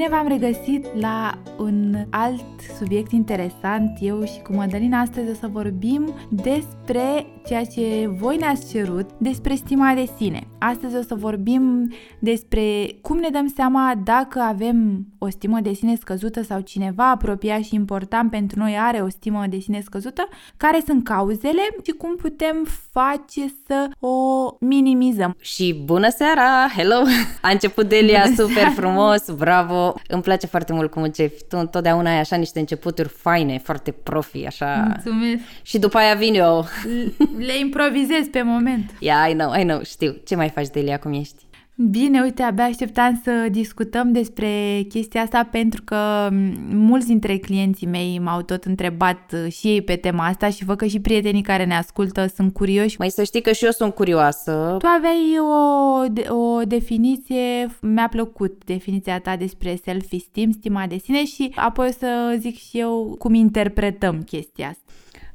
Bine v-am regăsit la un alt subiect interesant. Eu și cu Mădălina astăzi o să vorbim despre ceea ce voi ne-ați cerut, despre stima de sine. Astăzi o să vorbim despre cum ne dăm seama dacă avem o stimă de sine scăzută sau cineva apropiat și important pentru noi are o stimă de sine scăzută, care sunt cauzele și cum putem face să o minimizăm. Și bună seara! Hello! A început Delia bună super seara. frumos, bravo! Îmi place foarte mult cum începi. Tu întotdeauna ai așa niște începuturi faine, foarte profi, așa. Mulțumesc! Și după aia vin eu. Le improvizez pe moment. Yeah, I know, I know, știu. Ce mai faci, Delia, cum ești? Bine, uite, abia așteptam să discutăm despre chestia asta pentru că mulți dintre clienții mei m-au tot întrebat uh, și ei pe tema asta și văd că și prietenii care ne ascultă sunt curioși. Mai să știi că și eu sunt curioasă. Tu aveai o, o definiție, mi-a plăcut definiția ta despre self-esteem, stima de sine și apoi o să zic și eu cum interpretăm chestia asta.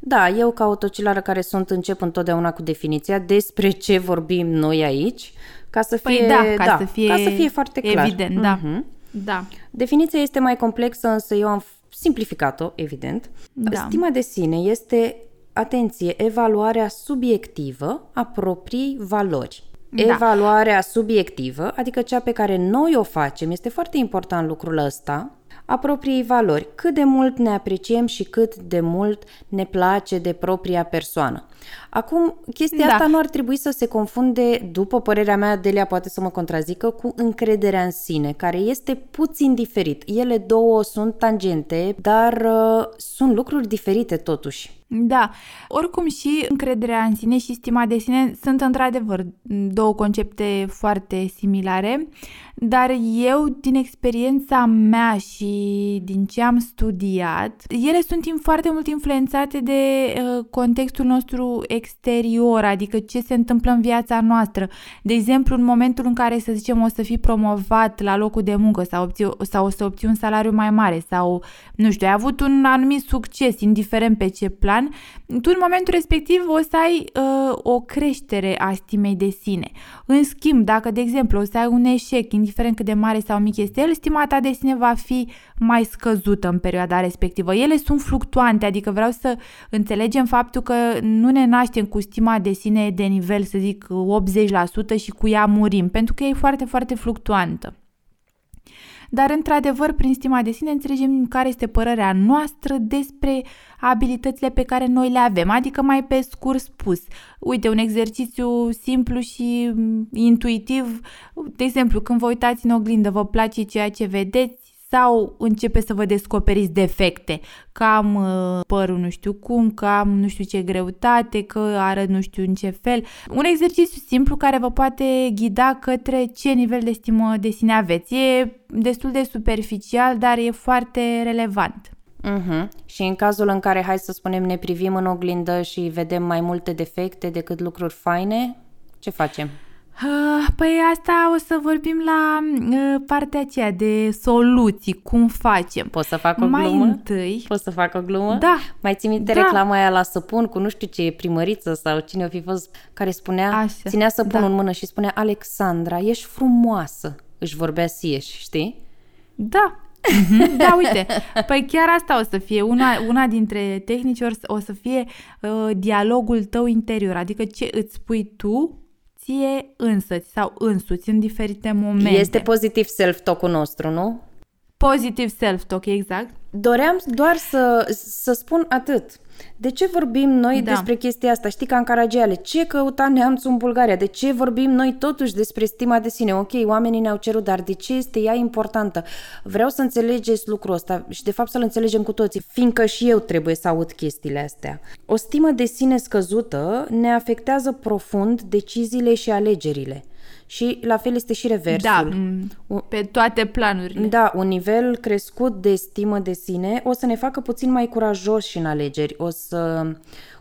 Da, eu ca autocilară care sunt încep întotdeauna cu definiția despre ce vorbim noi aici, ca să păi fie, păi da, ca, da, să fie ca să fie foarte clar. Evident, da. Uh-huh. da. Definiția este mai complexă, însă eu am simplificat-o, evident. Da. Stima de sine este, atenție, evaluarea subiectivă a proprii valori. Da. Evaluarea subiectivă, adică cea pe care noi o facem, este foarte important lucrul ăsta, a propriei valori, cât de mult ne apreciem și cât de mult ne place de propria persoană. Acum, chestia da. asta nu ar trebui să se confunde, după părerea mea, Delia poate să mă contrazică, cu încrederea în sine, care este puțin diferit. Ele două sunt tangente, dar uh, sunt lucruri diferite totuși. Da, oricum și încrederea în sine și stima de sine sunt într-adevăr două concepte foarte similare, dar eu din experiența mea și din ce am studiat, ele sunt foarte mult influențate de uh, contextul nostru exterior, adică ce se întâmplă în viața noastră. De exemplu, în momentul în care, să zicem, o să fii promovat la locul de muncă sau, obții, sau o să obții un salariu mai mare sau, nu știu, ai avut un anumit succes, indiferent pe ce plan, tu în momentul respectiv o să ai uh, o creștere a stimei de sine. În schimb, dacă, de exemplu, o să ai un eșec, indiferent cât de mare sau mic este el, stima ta de sine va fi mai scăzută în perioada respectivă. Ele sunt fluctuante, adică vreau să înțelegem faptul că nu ne naștem cu stima de sine de nivel, să zic, 80% și cu ea murim, pentru că e foarte, foarte fluctuantă. Dar, într-adevăr, prin stima de sine înțelegem care este părerea noastră despre abilitățile pe care noi le avem, adică mai pe scurt spus. Uite, un exercițiu simplu și intuitiv, de exemplu, când vă uitați în oglindă, vă place ceea ce vedeți, sau începe să vă descoperiți defecte, că am uh, părul nu știu cum, că am nu știu ce greutate, că arăt nu știu în ce fel. Un exercițiu simplu care vă poate ghida către ce nivel de stimă de sine aveți. E destul de superficial, dar e foarte relevant. Uh-huh. Și în cazul în care, hai să spunem, ne privim în oglindă și vedem mai multe defecte decât lucruri faine, ce facem? Ah, păi asta o să vorbim la uh, partea aceea de soluții, cum facem. Poți să fac o Mai glumă? întâi... Poți să fac o glumă? Da. Mai ții minte da. reclama aia la săpun cu nu știu ce primăriță sau cine o fi fost care spunea, Așa. ținea săpunul da. în mână și spunea Alexandra, ești frumoasă. Își vorbea sieș, știi? Da, mhm. da, uite, păi chiar asta o să fie, una, una dintre tehnici o să fie uh, dialogul tău interior, adică ce îți spui tu ție însăți sau însuți în diferite momente. Este pozitiv self-talk-ul nostru, nu? Positive self-talk, exact. Doream doar să, să spun atât. De ce vorbim noi da. despre chestia asta? Știi, ca în Caragiale, ce căuta neamțul în Bulgaria? De ce vorbim noi totuși despre stima de sine? Ok, oamenii ne-au cerut, dar de ce este ea importantă? Vreau să înțelegeți lucrul ăsta și de fapt să-l înțelegem cu toții, fiindcă și eu trebuie să aud chestiile astea. O stimă de sine scăzută ne afectează profund deciziile și alegerile. Și la fel este și reversul. Da, pe toate planurile. Da, un nivel crescut de stimă de sine o să ne facă puțin mai curajoși în alegeri, o să,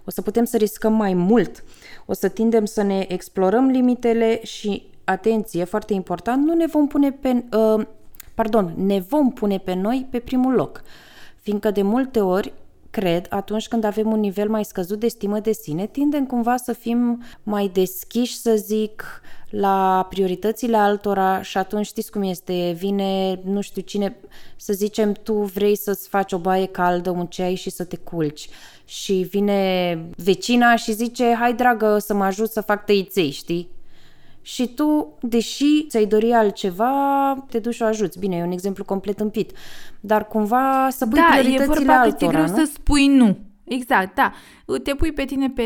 o să putem să riscăm mai mult, o să tindem să ne explorăm limitele și, atenție, foarte important, nu ne vom pune pe... Uh, pardon, ne vom pune pe noi pe primul loc. Fiindcă de multe ori cred, atunci când avem un nivel mai scăzut de stimă de sine, tindem cumva să fim mai deschiși, să zic, la prioritățile altora și atunci știți cum este, vine nu știu cine, să zicem tu vrei să-ți faci o baie caldă, un ceai și să te culci și vine vecina și zice hai dragă să mă ajut să fac tăiței, știi? Și tu, deși ți-ai dori altceva, te duci și o ajuți. Bine, e un exemplu complet împit. Dar cumva să pui da, prioritățile e vorba altora, că e greu nu? să spui nu. Exact, da. Te pui pe tine pe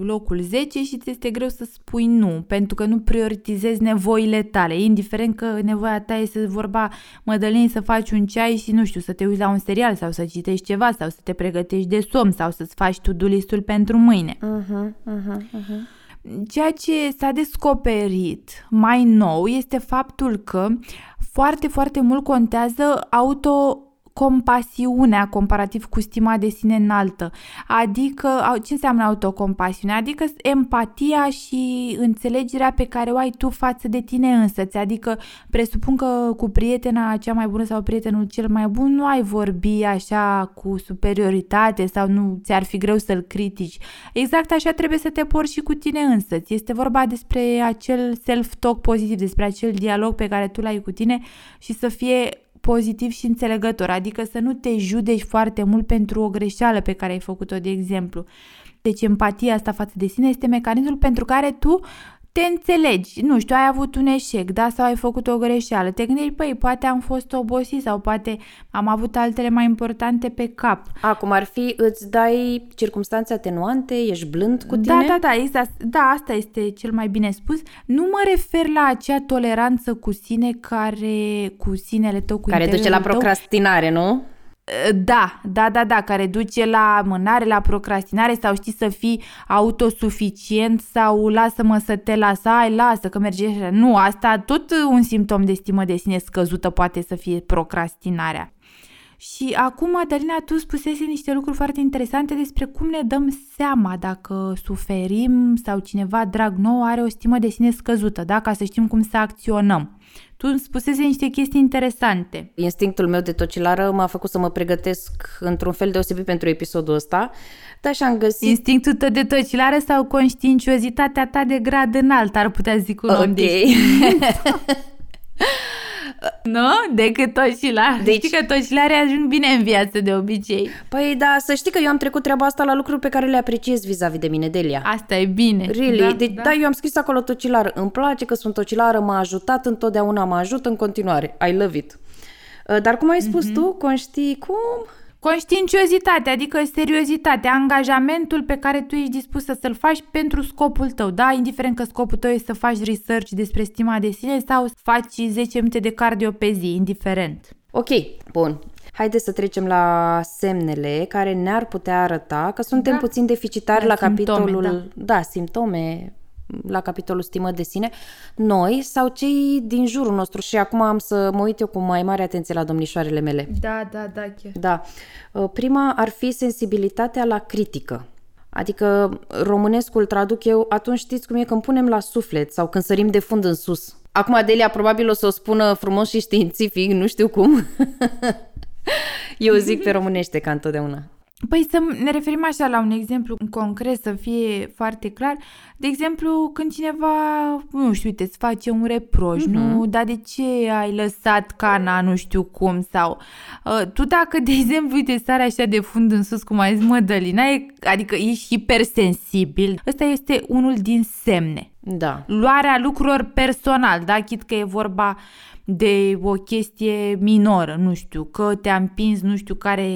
locul 10 și ți este greu să spui nu, pentru că nu prioritizezi nevoile tale, indiferent că nevoia ta este vorba, Mădălin, să faci un ceai și, nu știu, să te uiți la un serial sau să citești ceva sau să te pregătești de somn sau să-ți faci to-do listul pentru mâine. Uh-huh, uh-huh, uh-huh. Ceea ce s-a descoperit mai nou este faptul că foarte, foarte mult contează auto compasiunea comparativ cu stima de sine înaltă. Adică, ce înseamnă autocompasiune? Adică empatia și înțelegerea pe care o ai tu față de tine însăți. Adică, presupun că cu prietena cea mai bună sau prietenul cel mai bun nu ai vorbi așa cu superioritate sau nu ți-ar fi greu să-l critici. Exact așa trebuie să te porți și cu tine însăți. Este vorba despre acel self-talk pozitiv, despre acel dialog pe care tu l-ai cu tine și să fie pozitiv și înțelegător, adică să nu te judeci foarte mult pentru o greșeală pe care ai făcut-o, de exemplu. Deci empatia asta față de sine este mecanismul pentru care tu te înțelegi, nu știu, ai avut un eșec, da, sau ai făcut o greșeală, te gândești, păi, poate am fost obosit sau poate am avut altele mai importante pe cap. Acum ar fi, îți dai circunstanțe atenuante, ești blând cu Da, tine? da, da, exact, da, asta este cel mai bine spus. Nu mă refer la acea toleranță cu sine care, cu sinele tău, cu Care duce la interiorul tău, procrastinare, nu? Da, da, da, da, care duce la mânare, la procrastinare sau știi să fii autosuficient sau lasă-mă să te las, ai, lasă că merge așa. Nu, asta tot un simptom de stimă de sine scăzută poate să fie procrastinarea. Și acum, Madalina, tu spusese niște lucruri foarte interesante despre cum ne dăm seama dacă suferim sau cineva drag nou are o stimă de sine scăzută, da? ca să știm cum să acționăm. Tu îmi spusese niște chestii interesante. Instinctul meu de tocilară m-a făcut să mă pregătesc într-un fel deosebit pentru episodul ăsta, dar și-am găsit... Instinctul tău de tocilare sau conștiinciozitatea ta de grad înalt, ar putea zic un om Ok. de Nu? Decât tocilare. Deci- Știi că tocilare ajung bine în viață de obicei. Păi da, să știi că eu am trecut treaba asta la lucruri pe care le apreciez vis-a-vis de mine, Delia. Asta e bine. Really? Da, deci, da. da, eu am scris acolo tocilară. Îmi place că sunt tocilară, m-a ajutat întotdeauna, mă ajută în continuare. I love it. Uh, Dar cum ai spus mm-hmm. tu, conștii cum? Conștiinciozitate, adică seriozitate, angajamentul pe care tu ești dispus să să-l faci pentru scopul tău, da? Indiferent că scopul tău este să faci research despre stima de sine sau să faci 10 minute de cardio pe zi, indiferent. Ok, bun. Haideți să trecem la semnele care ne-ar putea arăta că suntem Da. puțin deficitari La la, simptome, capitolul... Da. simptome la capitolul stimă de sine, noi sau cei din jurul nostru. Și acum am să mă uit eu cu mai mare atenție la domnișoarele mele. Da, da, da, chiar. Da. Uh, Prima ar fi sensibilitatea la critică. Adică românescul traduc eu, atunci știți cum e când punem la suflet sau când sărim de fund în sus. Acum Adelia probabil o să o spună frumos și științific, nu știu cum. eu zic pe românește ca întotdeauna. Păi să ne referim așa la un exemplu concret, să fie foarte clar. De exemplu, când cineva, nu știu, uite, îți face un reproș, uh-huh. nu? Dar de ce ai lăsat cana nu știu cum? Sau uh, tu dacă, de exemplu, uite, sare așa de fund în sus, cum ai zis, Mădălina, e, adică ești hipersensibil, ăsta este unul din semne. Da. Luarea lucrurilor personal, da? Chit că e vorba de o chestie minoră, nu știu, că te-a împins nu știu care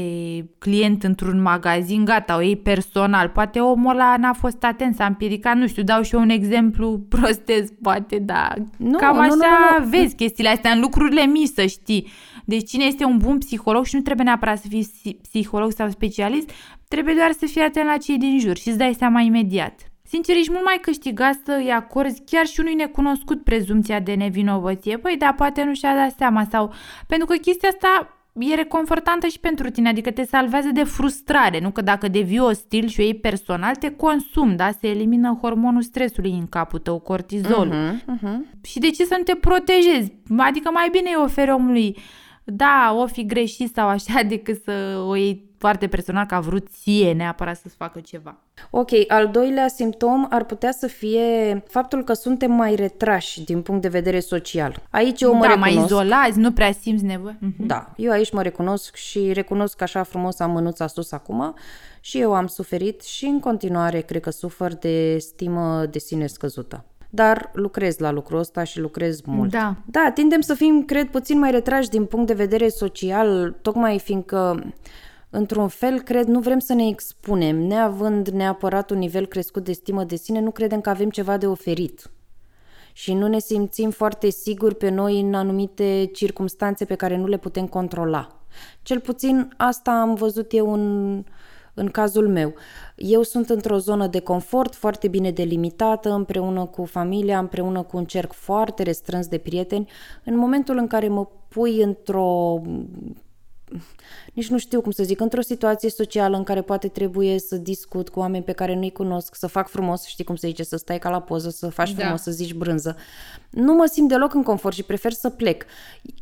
client într-un magazin, gata, o iei personal. Poate omul ăla n-a fost atent, s-a împiedicat, nu știu, dau și eu un exemplu prostez, poate, da. Nu, Cam nu, așa nu, nu, nu. vezi chestiile astea în lucrurile mici, să știi. Deci cine este un bun psiholog și nu trebuie neapărat să fii psiholog sau specialist, trebuie doar să fii atent la cei din jur și îți dai seama imediat. Sincer, ești mult mai câștigat să îi acorzi chiar și unui necunoscut prezumția de nevinovăție. Păi, da, poate nu și-a dat seama sau... Pentru că chestia asta e reconfortantă și pentru tine, adică te salvează de frustrare, nu că dacă devii ostil și o iei personal, te consumi, da? Se elimină hormonul stresului în capul tău, cortizolul. Uh-huh, uh-huh. Și de ce să nu te protejezi? Adică mai bine îi oferi omului da, o fi greșit sau așa, decât să o iei foarte personal că a vrut ție neapărat să-ți facă ceva. Ok, al doilea simptom ar putea să fie faptul că suntem mai retrași din punct de vedere social. Aici eu mă da, recunosc. mai izolați, nu prea simți nevoie. Uh-huh. Da, eu aici mă recunosc și recunosc că așa frumos am mânuța sus acum și eu am suferit și în continuare cred că sufăr de stimă de sine scăzută dar lucrez la lucrul ăsta și lucrez mult. Da. Da, tindem să fim, cred, puțin mai retrași din punct de vedere social, tocmai fiindcă într-un fel, cred, nu vrem să ne expunem. Neavând neapărat un nivel crescut de stimă de sine, nu credem că avem ceva de oferit. Și nu ne simțim foarte siguri pe noi în anumite circumstanțe pe care nu le putem controla. Cel puțin asta am văzut eu în, în cazul meu. Eu sunt într-o zonă de confort foarte bine delimitată, împreună cu familia, împreună cu un cerc foarte restrâns de prieteni. În momentul în care mă pui într-o nici nu știu cum să zic, într-o situație socială în care poate trebuie să discut cu oameni pe care nu-i cunosc, să fac frumos, știi cum se zice, să stai ca la poză, să faci da. frumos, să zici brânză. Nu mă simt deloc în confort și prefer să plec.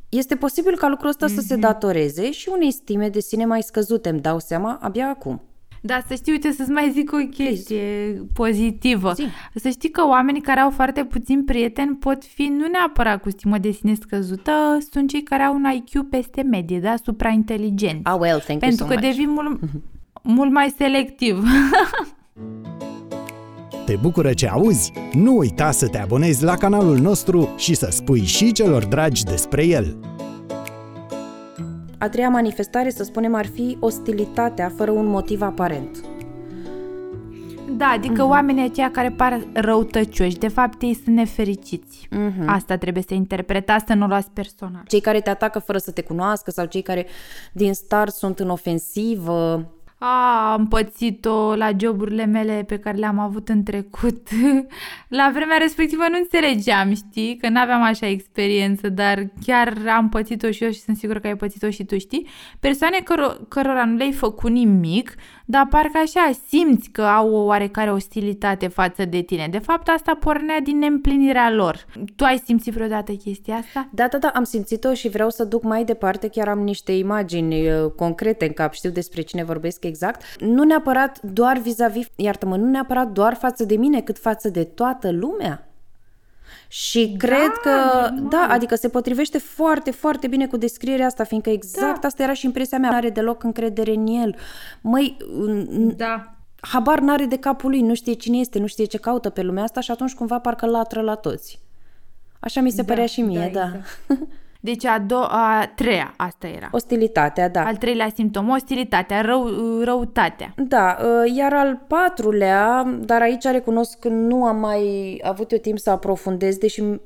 Este posibil ca lucrul ăsta mm-hmm. să se mhm. datoreze și unei stime de sine mai scăzute, îmi dau seama abia acum. Da, să știi, uite, să-ți mai zic o chestie Please. pozitivă. Zi. Să știi că oamenii care au foarte puțin prieteni pot fi nu neapărat cu stimă de sine scăzută, sunt cei care au un IQ peste medie, da, suprainteligenți. Ah, well, thank Pentru you so că devii mult, mult mai selectiv. Te bucură ce auzi? Nu uita să te abonezi la canalul nostru și să spui și celor dragi despre el. A treia manifestare, să spunem, ar fi ostilitatea fără un motiv aparent. Da, adică mm-hmm. oamenii aceia care par răutăcioși, de fapt ei sunt nefericiți. Mm-hmm. Asta trebuie să interpretați, să nu luați personal. Cei care te atacă fără să te cunoască sau cei care din start sunt în ofensivă, a, am pățit-o la joburile mele pe care le-am avut în trecut. la vremea respectivă nu înțelegeam, știi, că n-aveam așa experiență, dar chiar am pățit-o și eu și sunt sigură că ai pățit-o și tu, știi? Persoane căro- cărora nu le-ai făcut nimic, dar parcă așa simți că au o oarecare ostilitate față de tine. De fapt, asta pornea din neîmplinirea lor. Tu ai simțit vreodată chestia asta? Da, da, da, am simțit-o și vreau să duc mai departe. Chiar am niște imagini uh, concrete în cap, știu despre cine vorbesc exact. Nu neapărat doar vis-a-vis, iartă-mă, nu neapărat doar față de mine, cât față de toată lumea. Și da, cred că, normal. da, adică se potrivește foarte, foarte bine cu descrierea asta, fiindcă exact da. asta era și impresia mea. Nu are deloc încredere în el. Măi, da. habar n-are de capul lui, nu știe cine este, nu știe ce caută pe lumea asta și atunci cumva parcă latră la toți. Așa mi se da, părea și mie, da. da. Exact. Deci a, do- a treia, asta era. Ostilitatea, da. Al treilea simptom, ostilitatea, rău, răutatea. Da, uh, iar al patrulea, dar aici recunosc că nu am mai avut eu timp să aprofundez, deși uh,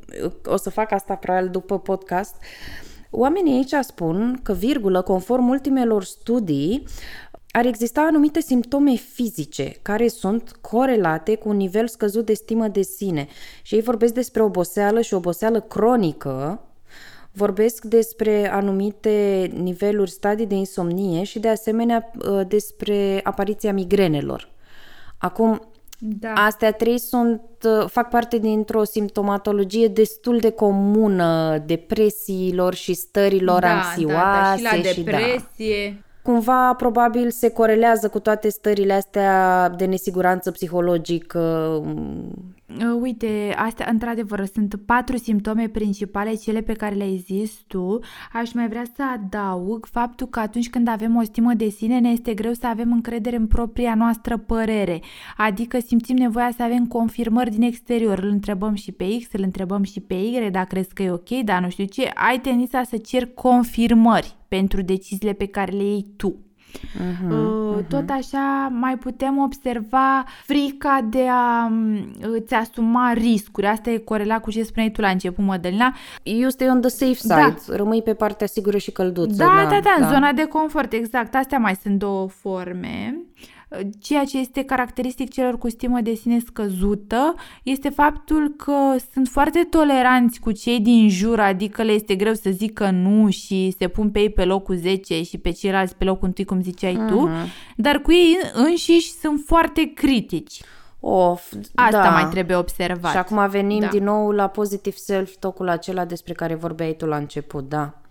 o să fac asta probabil după podcast. Oamenii aici spun că, virgulă, conform ultimelor studii, ar exista anumite simptome fizice care sunt corelate cu un nivel scăzut de stimă de sine și ei vorbesc despre oboseală și oboseală cronică, Vorbesc despre anumite niveluri, stadii de insomnie și de asemenea uh, despre apariția migrenelor. Acum, da. Astea trei sunt, uh, fac parte dintr-o simptomatologie destul de comună depresiilor și stărilor da, anxioase. Da, da, și la depresie. Și da. Cumva, probabil, se corelează cu toate stările astea de nesiguranță psihologică Uh, uite, astea într-adevăr sunt patru simptome principale, cele pe care le-ai zis tu. Aș mai vrea să adaug faptul că atunci când avem o stimă de sine ne este greu să avem încredere în propria noastră părere. Adică simțim nevoia să avem confirmări din exterior. Îl întrebăm și pe X, îl întrebăm și pe Y, dacă crezi că e ok, dar nu știu ce. Ai tendința să ceri confirmări pentru deciziile pe care le iei tu. Uh-huh, uh-huh. Tot așa mai putem observa frica de a mm, îți asuma riscuri. Asta e corelat cu ce spuneai tu la început, Mădălina. You stay on the safe side. Da. Rămâi pe partea sigură și călduță. Da, da, da, da, da, zona de confort, exact. Astea mai sunt două forme. Ceea ce este caracteristic celor cu stimă de sine scăzută este faptul că sunt foarte toleranți cu cei din jur, adică le este greu să zică nu și se pun pe ei pe locul 10 și pe ceilalți pe locul 1, cum ziceai uh-huh. tu, mhm. dar cu ei înșiși sunt foarte critici. Of, Asta da. mai trebuie observat. Și acum venim da. din nou la positive self-talk-ul acela despre care vorbeai tu la început, da.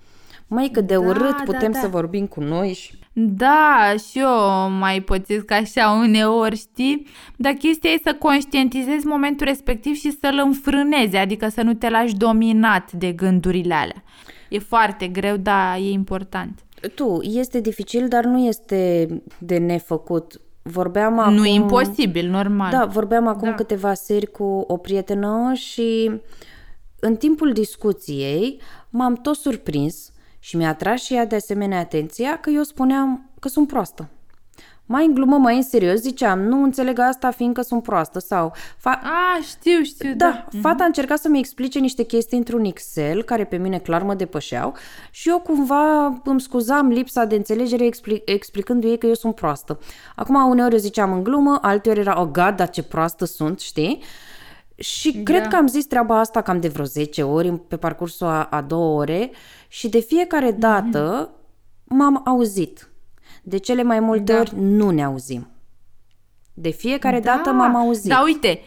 Mai cât de da, urât da, putem da. să vorbim cu noi și... Da, și eu mai pățesc așa uneori, știi? Dar chestia e să conștientizezi momentul respectiv și să-l înfrânezi, adică să nu te lași dominat de gândurile alea. E foarte greu, dar e important. Tu, este dificil, dar nu este de nefăcut. Vorbeam acum... Nu imposibil, normal. Da, vorbeam acum da. câteva seri cu o prietenă și în timpul discuției m-am tot surprins și mi-a tras și ea de asemenea atenția că eu spuneam că sunt proastă. Mai în glumă, mai în serios, ziceam, nu înțeleg asta fiindcă sunt proastă sau... Fa- A, știu, știu, da. da. Mhm. Fata a încercat să-mi explice niște chestii într-un Excel, care pe mine clar mă depășeau și eu cumva îmi scuzam lipsa de înțelegere expli- explicându-i că eu sunt proastă. Acum uneori eu ziceam în glumă, alteori era, oh god, dar ce proastă sunt, știi? Și da. cred că am zis treaba asta cam de vreo 10 ori pe parcursul a, a două ore și de fiecare mhm. dată mm-hmm. m-am auzit. De cele mai multe da. ori nu ne auzim. De fiecare da. dată m-am auzit. Da, uite,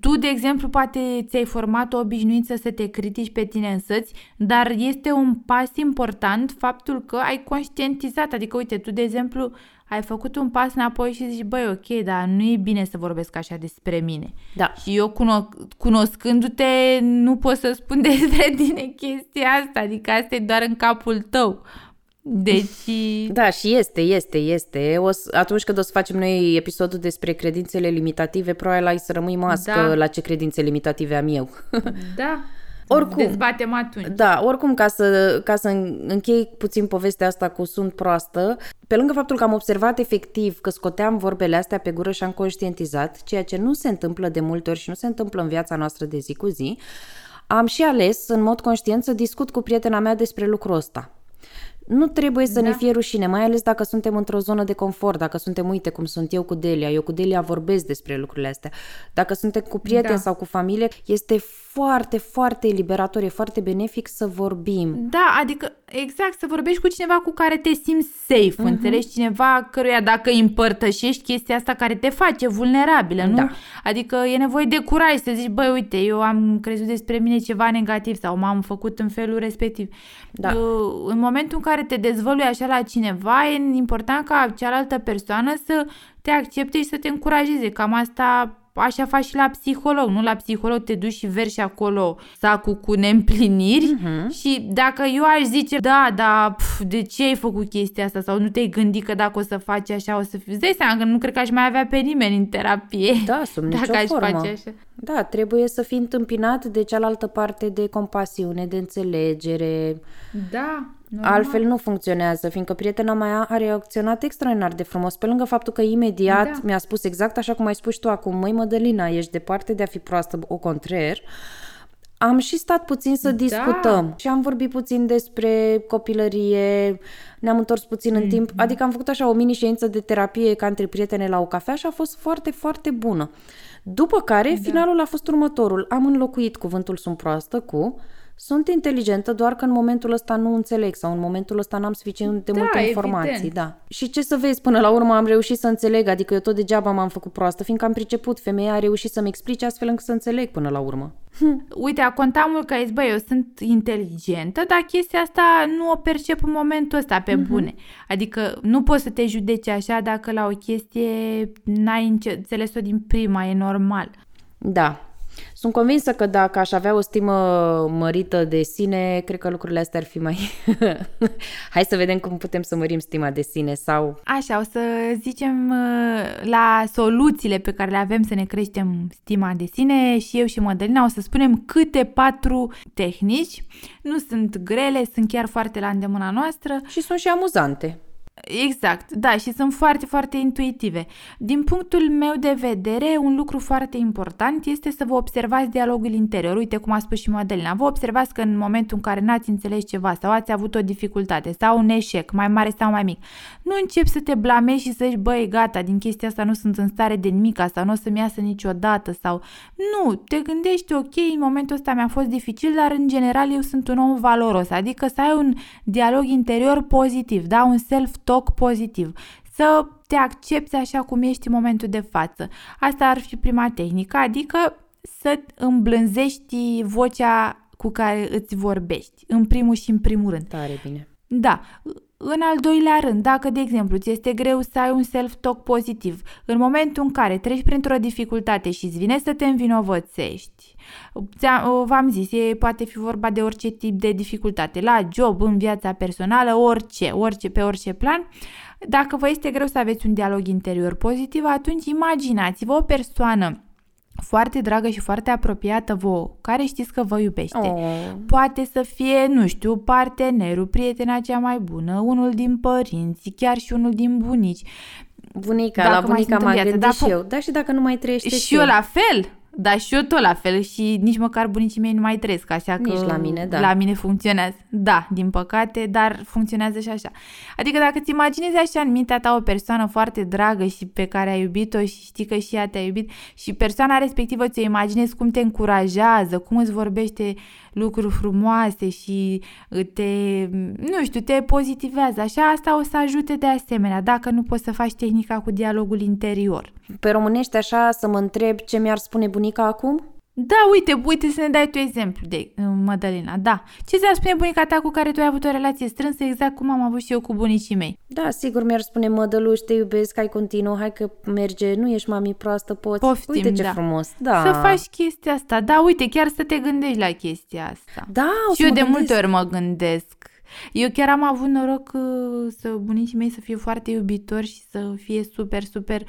tu, de exemplu, poate ți-ai format o obișnuință să te critici pe tine însăți, dar este un pas important faptul că ai conștientizat. Adică, uite, tu, de exemplu, ai făcut un pas înapoi și zici, băi, ok, dar nu e bine să vorbesc așa despre mine. Da. Și eu, cuno- cunoscându-te, nu pot să spun despre tine chestia asta, adică asta e doar în capul tău. Deci... Da, și este, este, este. O să, atunci când o să facem noi episodul despre credințele limitative, probabil ai să rămâi mască da. la ce credințe limitative am eu. Da, oricum, dezbatem atunci. Da, oricum, ca să, ca să închei puțin povestea asta cu sunt proastă, pe lângă faptul că am observat efectiv că scoteam vorbele astea pe gură și am conștientizat, ceea ce nu se întâmplă de multe ori și nu se întâmplă în viața noastră de zi cu zi, am și ales în mod conștient să discut cu prietena mea despre lucrul ăsta. Nu trebuie să da. ne fie rușine, mai ales dacă suntem într-o zonă de confort, dacă suntem, uite cum sunt eu cu Delia, eu cu Delia vorbesc despre lucrurile astea. Dacă suntem cu prieteni da. sau cu familie, este foarte, foarte eliberator, e foarte benefic să vorbim. Da, adică exact, să vorbești cu cineva cu care te simți safe, uh-huh. înțelegi? Cineva căruia dacă îi împărtășești chestia asta care te face vulnerabilă, nu? Da. Adică e nevoie de curaj să zici, băi, uite, eu am crezut despre mine ceva negativ sau m-am făcut în felul respectiv. Da. Eu, în momentul în care te dezvălui așa la cineva, e important ca cealaltă persoană să te accepte și să te încurajeze. Cam asta așa faci și la psiholog, nu? La psiholog te duci și verși acolo sacul cu neîmpliniri uh-huh. și dacă eu aș zice, da, da, pf, de ce ai făcut chestia asta sau nu te-ai gândit că dacă o să faci așa o să fiu... Îți dai seama că nu cred că aș mai avea pe nimeni în terapie. Da, sub nicio dacă aș formă. face așa. Da, trebuie să fii întâmpinat de cealaltă parte de compasiune, de înțelegere. Da, Normal. Altfel nu funcționează, fiindcă prietena mea a reacționat extraordinar de frumos, pe lângă faptul că imediat da. mi-a spus exact așa cum ai spus tu acum, măi Mădălina, ești departe de a fi proastă, o contrar, am și stat puțin să da. discutăm și am vorbit puțin despre copilărie, ne-am întors puțin mm. în timp, adică am făcut așa o mini ședință de terapie ca între prietene la o cafea și a fost foarte, foarte bună. După care, da. finalul a fost următorul. Am înlocuit cuvântul sunt proastă cu sunt inteligentă, doar că în momentul ăsta nu înțeleg sau în momentul ăsta n-am suficient de da, multe informații. Evident. Da. Și ce să vezi, până la urmă am reușit să înțeleg, adică eu tot degeaba m-am făcut proastă, fiindcă am priceput, femeia a reușit să-mi explice astfel încât să înțeleg până la urmă. Hm. Uite, a contat mult că ai băi, eu sunt inteligentă, dar chestia asta nu o percep în momentul ăsta pe mm-hmm. bune. Adică nu poți să te judeci așa dacă la o chestie n-ai înțeles-o din prima, e normal. Da, sunt convinsă că dacă aș avea o stimă mărită de sine, cred că lucrurile astea ar fi mai... Hai să vedem cum putem să mărim stima de sine sau... Așa, o să zicem uh, la soluțiile pe care le avem să ne creștem stima de sine și eu și Mădălina o să spunem câte patru tehnici. Nu sunt grele, sunt chiar foarte la îndemâna noastră. Și sunt și amuzante. Exact, da, și sunt foarte, foarte intuitive. Din punctul meu de vedere, un lucru foarte important este să vă observați dialogul interior. Uite cum a spus și Madalina, vă observați că în momentul în care n-ați înțeles ceva sau ați avut o dificultate sau un eșec, mai mare sau mai mic, nu încep să te blamezi și să zici, băi, gata, din chestia asta nu sunt în stare de nimic sau nu o să-mi iasă niciodată sau... Nu, te gândești, ok, în momentul ăsta mi-a fost dificil, dar în general eu sunt un om valoros, adică să ai un dialog interior pozitiv, da, un self talk pozitiv, să te accepti așa cum ești în momentul de față. Asta ar fi prima tehnică, adică să îmblânzești vocea cu care îți vorbești, în primul și în primul rând. Tare bine. Da. În al doilea rând, dacă, de exemplu, ți este greu să ai un self-talk pozitiv, în momentul în care treci printr-o dificultate și îți vine să te învinovățești, v-am zis, e, poate fi vorba de orice tip de dificultate, la job, în viața personală, orice, orice, pe orice plan, dacă vă este greu să aveți un dialog interior pozitiv, atunci imaginați-vă o persoană foarte dragă și foarte apropiată vouă, care știți că vă iubește. Oh. Poate să fie, nu știu, partenerul, prietena cea mai bună, unul din părinți, chiar și unul din bunici. Bunica, dacă la bunica m-am gândit da, și eu. Da, și dacă nu mai trăiește și, și eu la fel. Dar și eu tot la fel și nici măcar bunicii mei nu mai trăiesc, așa că nici la mine, da. la mine funcționează. Da, din păcate, dar funcționează și așa. Adică dacă îți imaginezi așa în mintea ta o persoană foarte dragă și pe care ai iubit-o și știi că și ea te-a iubit și persoana respectivă ți-o imaginezi cum te încurajează, cum îți vorbește lucruri frumoase și te, nu știu, te pozitivează, așa, asta o să ajute de asemenea, dacă nu poți să faci tehnica cu dialogul interior. Pe românește așa să mă întreb ce mi-ar spune bunica acum? Da, uite, uite să ne dai tu exemplu de uh, Madalina, da. Ce ți-ar spune bunica ta cu care tu ai avut o relație strânsă exact cum am avut și eu cu bunicii mei? Da, sigur mi-ar spune Mădăluș, te iubesc, hai continuă, hai că merge, nu ești mami proastă, poți. Poftim, uite ce da. frumos, da. Să faci chestia asta, da, uite, chiar să te gândești la chestia asta. Da, Și eu de gândesc. multe ori mă gândesc eu chiar am avut noroc uh, să bunicii mei să fie foarte iubitori și să fie super, super,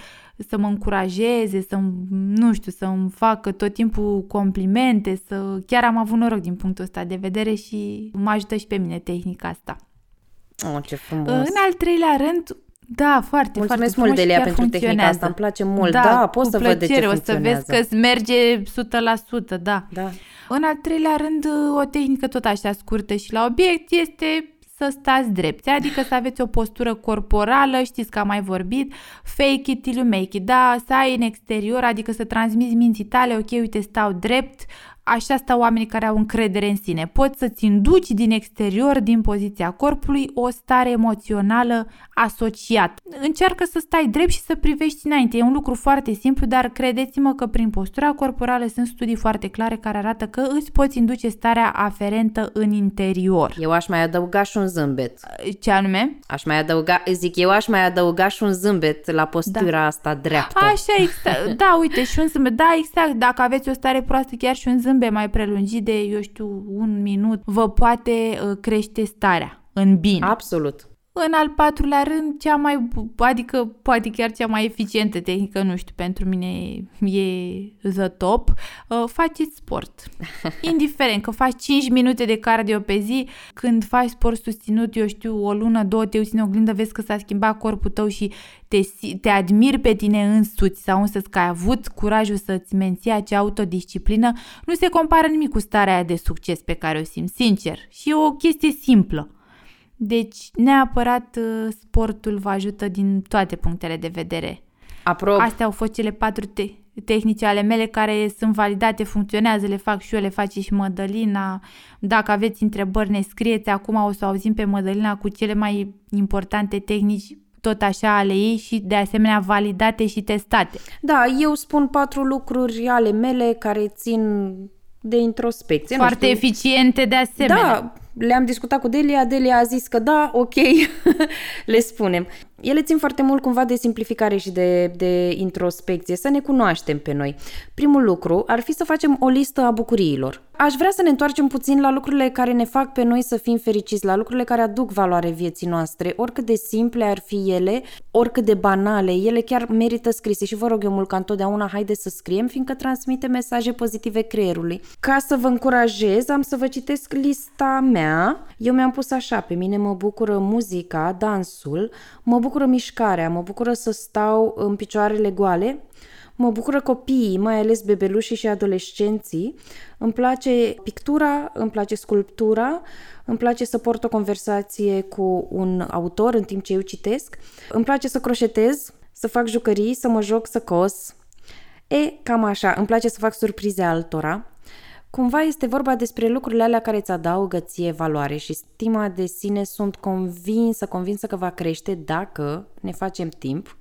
să mă încurajeze, să nu știu, să îmi facă tot timpul complimente, să chiar am avut noroc din punctul ăsta de vedere și mă ajută și pe mine tehnica asta. Oh, ce frumos! În al treilea rând, da, foarte, Mulțumesc foarte mult, Delia, pentru tehnica asta. Îmi place mult. Da, da pot să plăcere, văd de ce o să vezi că îți merge 100%, da. da. În al treilea rând, o tehnică tot așa scurtă și la obiect este să stați drepți, adică să aveți o postură corporală, știți că am mai vorbit, fake it till you make it, da, să ai în exterior, adică să transmiți minții tale, ok, uite, stau drept, Așa stau oamenii care au încredere în sine. Poți să-ți induci din exterior, din poziția corpului, o stare emoțională asociată. Încearcă să stai drept și să privești înainte. E un lucru foarte simplu, dar credeți-mă că prin postura corporală sunt studii foarte clare care arată că îți poți induce starea aferentă în interior. Eu aș mai adăuga și un zâmbet. Ce anume? Aș mai adăuga, zic, eu aș mai adăuga și un zâmbet la postura da. asta dreaptă. Așa, exact. Da, uite, și un zâmbet. Da, exact. Dacă aveți o stare proastă, chiar și un zâmbet zâmbe mai prelungit de, eu știu, un minut, vă poate uh, crește starea în bine. Absolut. În al patrulea rând, cea mai, adică poate chiar cea mai eficientă tehnică, nu știu, pentru mine e the top, uh, faceți sport. Indiferent că faci 5 minute de cardio pe zi, când faci sport susținut, eu știu, o lună, două, te uiți în oglindă, vezi că s-a schimbat corpul tău și te, te admiri pe tine însuți sau însă că ai avut curajul să-ți menții acea autodisciplină, nu se compară nimic cu starea aia de succes pe care o simți, sincer. Și e o chestie simplă. Deci, neapărat uh, sportul vă ajută din toate punctele de vedere. Aprob. Astea au fost cele patru te- tehnici ale mele care sunt validate, funcționează, le fac și eu, le face și Mădălina. Dacă aveți întrebări, ne scrieți. Acum o să auzim pe Mădălina cu cele mai importante tehnici tot așa ale ei și de asemenea validate și testate. Da, eu spun patru lucruri ale mele care țin de introspecție. Foarte eficiente de asemenea. Da, le-am discutat cu Delia, Delia a zis că da, ok, le spunem. Ele țin foarte mult cumva de simplificare și de, de introspecție, să ne cunoaștem pe noi. Primul lucru ar fi să facem o listă a bucuriilor. Aș vrea să ne întoarcem puțin la lucrurile care ne fac pe noi să fim fericiți, la lucrurile care aduc valoare vieții noastre, oricât de simple ar fi ele, oricât de banale, ele chiar merită scrise și vă rog eu mult ca întotdeauna haide să scriem, fiindcă transmite mesaje pozitive creierului. Ca să vă încurajez, am să vă citesc lista mea. Eu mi-am pus așa, pe mine mă bucură muzica, dansul, mă bucură mișcarea, mă bucură să stau în picioarele goale, Mă bucură copiii, mai ales bebelușii și adolescenții. Îmi place pictura, îmi place sculptura, îmi place să port o conversație cu un autor în timp ce eu citesc. Îmi place să croșetez, să fac jucării, să mă joc, să cos. E, cam așa, îmi place să fac surprize altora. Cumva este vorba despre lucrurile alea care îți adaugă ție valoare și stima de sine sunt convinsă, convinsă că va crește dacă ne facem timp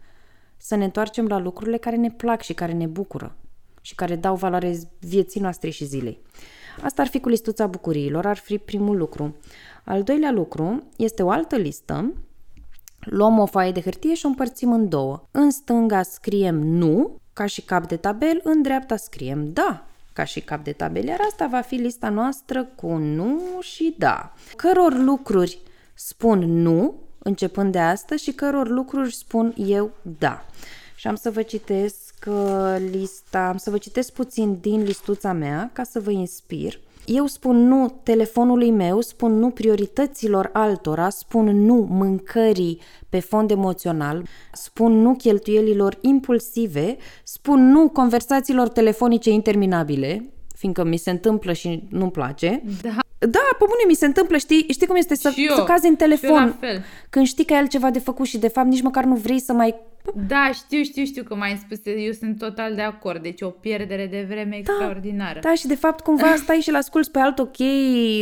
să ne întoarcem la lucrurile care ne plac și care ne bucură și care dau valoare vieții noastre și zilei. Asta ar fi cu listuța bucuriilor, ar fi primul lucru. Al doilea lucru este o altă listă. Luăm o foaie de hârtie și o împărțim în două. În stânga scriem nu, ca și cap de tabel, în dreapta scriem da, ca și cap de tabel, iar asta va fi lista noastră cu nu și da. Căror lucruri spun nu începând de astăzi și căror lucruri spun eu da. Și am să vă citesc uh, lista, am să vă citesc puțin din listuța mea ca să vă inspir. Eu spun nu telefonului meu, spun nu priorităților altora, spun nu mâncării pe fond emoțional, spun nu cheltuielilor impulsive, spun nu conversațiilor telefonice interminabile, fiindcă mi se întâmplă și nu-mi place. Da. Da, pe bune, mi se întâmplă, știi, știi cum este să, să cazi în telefon când știi că ai altceva de făcut și de fapt nici măcar nu vrei să mai... Da, știu, știu, știu că mai spus, eu sunt total de acord, deci o pierdere de vreme da, extraordinară. Da, și de fapt cumva stai și-l asculți pe alt ok,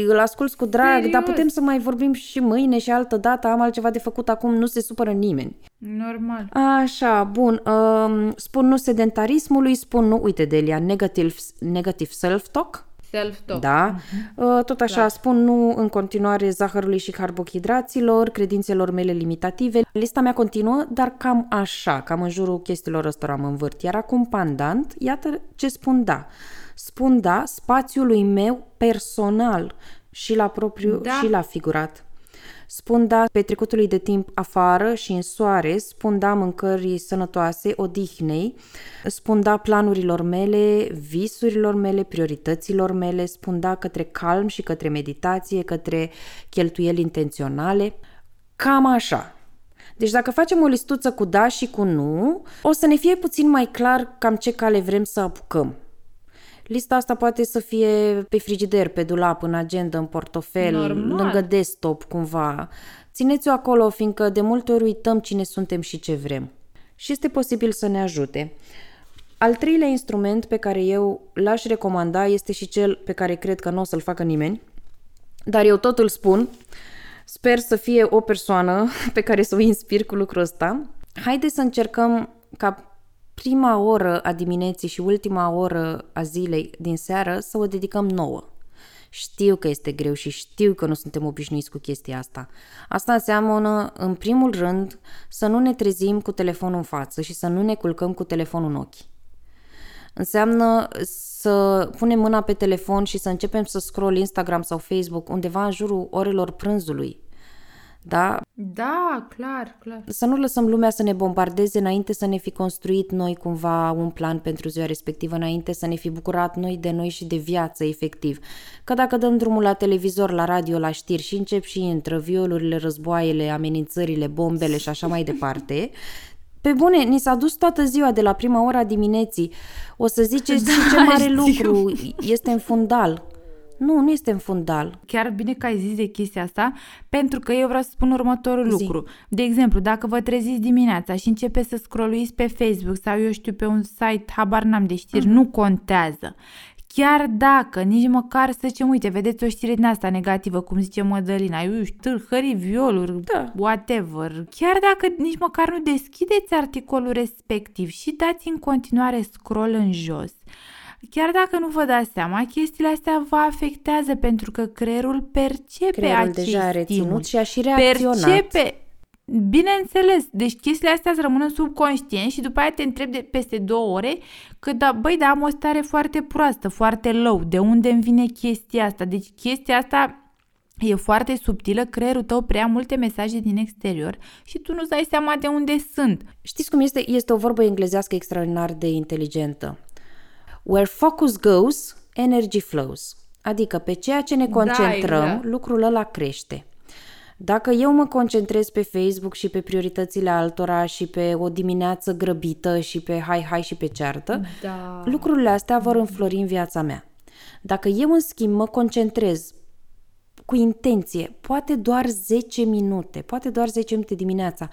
îl asculți cu drag, Serios? dar putem să mai vorbim și mâine și altă dată, am altceva de făcut acum, nu se supără nimeni. Normal. Așa, bun, um, spun nu sedentarismului, spun nu, uite Delia, negative, negative self-talk, Self-talk. Da. Uh-huh. Tot așa Clar. spun nu în continuare zahărului și carbohidraților, credințelor mele limitative. Lista mea continuă, dar cam așa, cam în jurul chestiilor ăstora mă învârt. Iar acum pandant, iată ce spun da. Spun da spațiului meu personal și la propriu da. și la figurat. Spun da petrecutului de timp afară și în soare, spun da mâncării sănătoase, odihnei, spun da planurilor mele, visurilor mele, priorităților mele, spun da către calm și către meditație, către cheltuieli intenționale. Cam așa. Deci dacă facem o listuță cu da și cu nu, o să ne fie puțin mai clar cam ce cale vrem să apucăm. Lista asta poate să fie pe frigider, pe dulap, în agenda, în portofel, Normal. lângă desktop, cumva. Țineți-o acolo, fiindcă de multe ori uităm cine suntem și ce vrem. Și este posibil să ne ajute. Al treilea instrument pe care eu l-aș recomanda este și cel pe care cred că nu o să-l facă nimeni, dar eu tot îl spun. Sper să fie o persoană pe care să o inspir cu lucrul ăsta. Haideți să încercăm ca prima oră a dimineții și ultima oră a zilei din seară să o dedicăm nouă. Știu că este greu și știu că nu suntem obișnuiți cu chestia asta. Asta înseamnă, în primul rând, să nu ne trezim cu telefonul în față și să nu ne culcăm cu telefonul în ochi. Înseamnă să punem mâna pe telefon și să începem să scroll Instagram sau Facebook undeva în jurul orelor prânzului, da? Da, clar, clar. Să nu lăsăm lumea să ne bombardeze înainte să ne fi construit noi cumva un plan pentru ziua respectivă, înainte să ne fi bucurat noi de noi și de viață, efectiv. Că dacă dăm drumul la televizor, la radio, la știri și încep și intră violurile, războaiele, amenințările, bombele și așa mai departe, pe bune, ni s-a dus toată ziua de la prima ora dimineții. O să ziceți da, ce mare știu. lucru este în fundal. Nu, nu este în fundal. Chiar bine că ai zis de chestia asta, pentru că eu vreau să spun următorul Zi. lucru. De exemplu, dacă vă treziți dimineața și începeți să scrolluiți pe Facebook sau eu știu pe un site, habar n-am de știri, uh-huh. nu contează. Chiar dacă nici măcar să zicem, uite, vedeți o știre din asta negativă, cum zice Mădălina, eu știu, tâlhării, violuri, da. whatever, chiar dacă nici măcar nu deschideți articolul respectiv și dați în continuare scroll în jos, Chiar dacă nu vă dați seama, chestiile astea vă afectează pentru că creierul percepe creierul acest deja a reținut și a și reacționat. Percepe Bineînțeles, deci chestiile astea îți rămân subconștient și după aia te întrebi de peste două ore că da, băi, da, am o stare foarte proastă, foarte low, de unde îmi vine chestia asta? Deci chestia asta e foarte subtilă, creierul tău prea multe mesaje din exterior și tu nu-ți dai seama de unde sunt. Știți cum este? Este o vorbă englezească extraordinar de inteligentă. Where focus goes, energy flows. Adică pe ceea ce ne da, concentrăm, da, exact. lucrul ăla crește. Dacă eu mă concentrez pe Facebook și pe prioritățile altora și pe o dimineață grăbită și pe hai, hai și pe ceartă, da. lucrurile astea vor înflori în viața mea. Dacă eu, în schimb, mă concentrez cu intenție, poate doar 10 minute, poate doar 10 minute dimineața,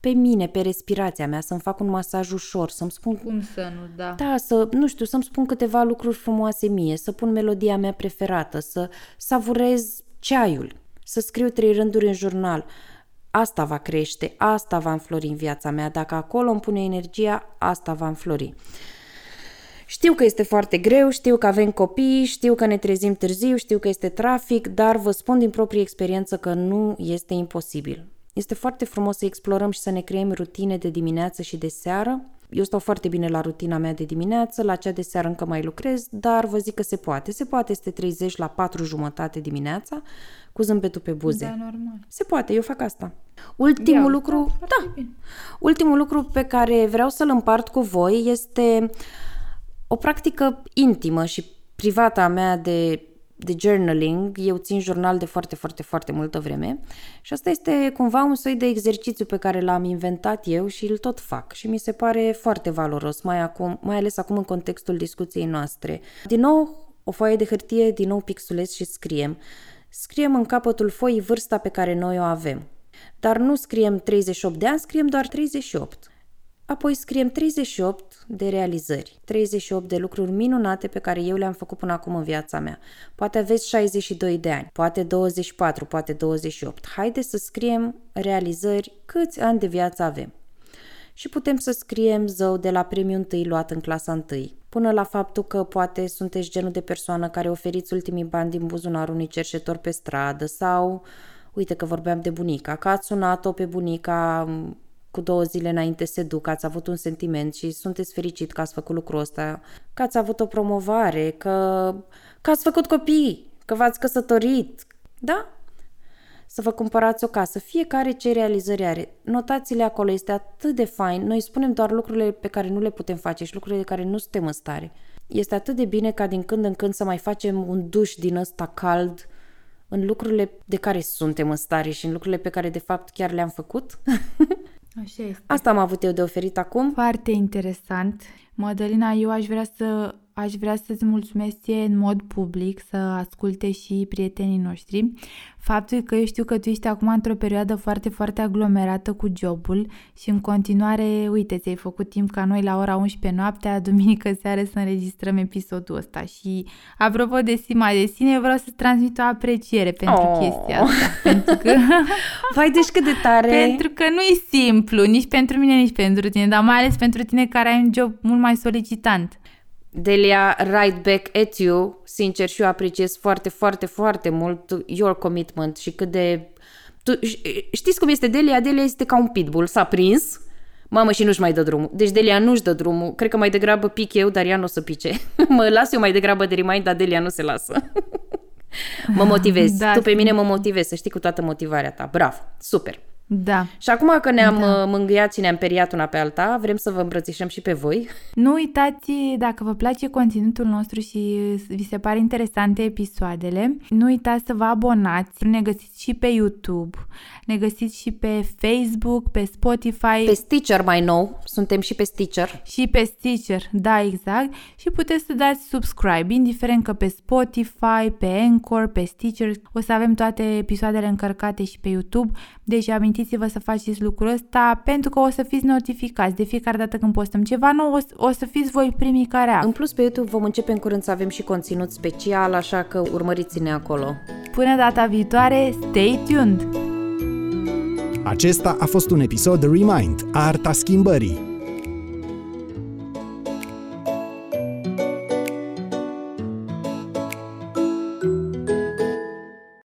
pe mine, pe respirația mea, să-mi fac un masaj ușor, să-mi spun... Cum să nu, da. Da, să, nu știu, să-mi spun câteva lucruri frumoase mie, să pun melodia mea preferată, să savurez ceaiul, să scriu trei rânduri în jurnal. Asta va crește, asta va înflori în viața mea. Dacă acolo îmi pune energia, asta va înflori. Știu că este foarte greu, știu că avem copii, știu că ne trezim târziu, știu că este trafic, dar vă spun din proprie experiență că nu este imposibil. Este foarte frumos să explorăm și să ne creăm rutine de dimineață și de seară. Eu stau foarte bine la rutina mea de dimineață, la cea de seară încă mai lucrez, dar vă zic că se poate. Se poate, este 30 la 4 jumătate dimineața, cu zâmbetul pe buze. Da, normal. Se poate, eu fac asta. Ultimul Iau, lucru, da, da ultimul lucru pe care vreau să-l împart cu voi este o practică intimă și privată a mea de de journaling, eu țin jurnal de foarte, foarte, foarte multă vreme și asta este cumva un soi de exercițiu pe care l-am inventat eu și îl tot fac și mi se pare foarte valoros, mai, acum, mai ales acum în contextul discuției noastre. Din nou, o foaie de hârtie, din nou pixulez și scriem. Scriem în capătul foii vârsta pe care noi o avem. Dar nu scriem 38 de ani, scriem doar 38. Apoi scriem 38 de realizări, 38 de lucruri minunate pe care eu le-am făcut până acum în viața mea. Poate aveți 62 de ani, poate 24, poate 28. Haideți să scriem realizări câți ani de viață avem. Și putem să scriem zău de la premiul întâi luat în clasa întâi, până la faptul că poate sunteți genul de persoană care oferiți ultimii bani din buzunarul unui cerșetor pe stradă sau, uite că vorbeam de bunica, că ați sunat-o pe bunica cu două zile înainte se duc, ați avut un sentiment și sunteți fericit că ați făcut lucrul ăsta, că ați avut o promovare, că, că ați făcut copii, că v-ați căsătorit, da? Să vă cumpărați o casă, fiecare ce realizări are. Notațiile acolo este atât de fain, noi spunem doar lucrurile pe care nu le putem face și lucrurile de care nu suntem în stare. Este atât de bine ca din când în când să mai facem un duș din ăsta cald în lucrurile de care suntem în stare și în lucrurile pe care de fapt chiar le-am făcut. Așa este. Asta am avut eu de oferit acum. Foarte interesant. Madalina, eu aș vrea să aș vrea să-ți mulțumesc în mod public, să asculte și prietenii noștri. Faptul că eu știu că tu ești acum într-o perioadă foarte, foarte aglomerată cu jobul și în continuare, uite, ți-ai făcut timp ca noi la ora 11 noaptea, duminică seară să înregistrăm episodul ăsta și apropo de Sima de sine, vreau să-ți transmit o apreciere pentru oh. chestia asta. Pentru că... Vai, deci cât de tare! pentru că nu e simplu, nici pentru mine, nici pentru tine, dar mai ales pentru tine care ai un job mult mai solicitant. Delia, right back at you. Sincer, și eu apreciez foarte, foarte, foarte mult your commitment și cât de... Tu, știți cum este Delia? Delia este ca un pitbull, s-a prins, mamă și nu-și mai dă drumul. Deci Delia nu-și dă drumul. Cred că mai degrabă pic eu, dar ea nu o să pice. mă las eu mai degrabă de remind, dar Delia nu se lasă. mă motivezi. Da, tu pe mine mă motivezi, să știi cu toată motivarea ta. Bravo, super. Da. Și acum că ne-am da. Uh, mângâiat și ne-am periat una pe alta, vrem să vă îmbrățișăm și pe voi. Nu uitați, dacă vă place conținutul nostru și vi se pare interesante episoadele, nu uitați să vă abonați. Ne găsiți și pe YouTube, ne găsiți și pe Facebook, pe Spotify. Pe Stitcher mai nou, suntem și pe Stitcher. Și pe Stitcher, da, exact. Și puteți să dați subscribe, indiferent că pe Spotify, pe Anchor, pe Stitcher, o să avem toate episoadele încărcate și pe YouTube. Deci amintiți-vă să faceți lucrul ăsta pentru că o să fiți notificați de fiecare dată când postăm ceva nou, o, o să fiți voi primii care În plus pe YouTube vom începe în curând să avem și conținut special, așa că urmăriți-ne acolo. Până data viitoare, stay tuned! Acesta a fost un episod Remind, Arta Schimbării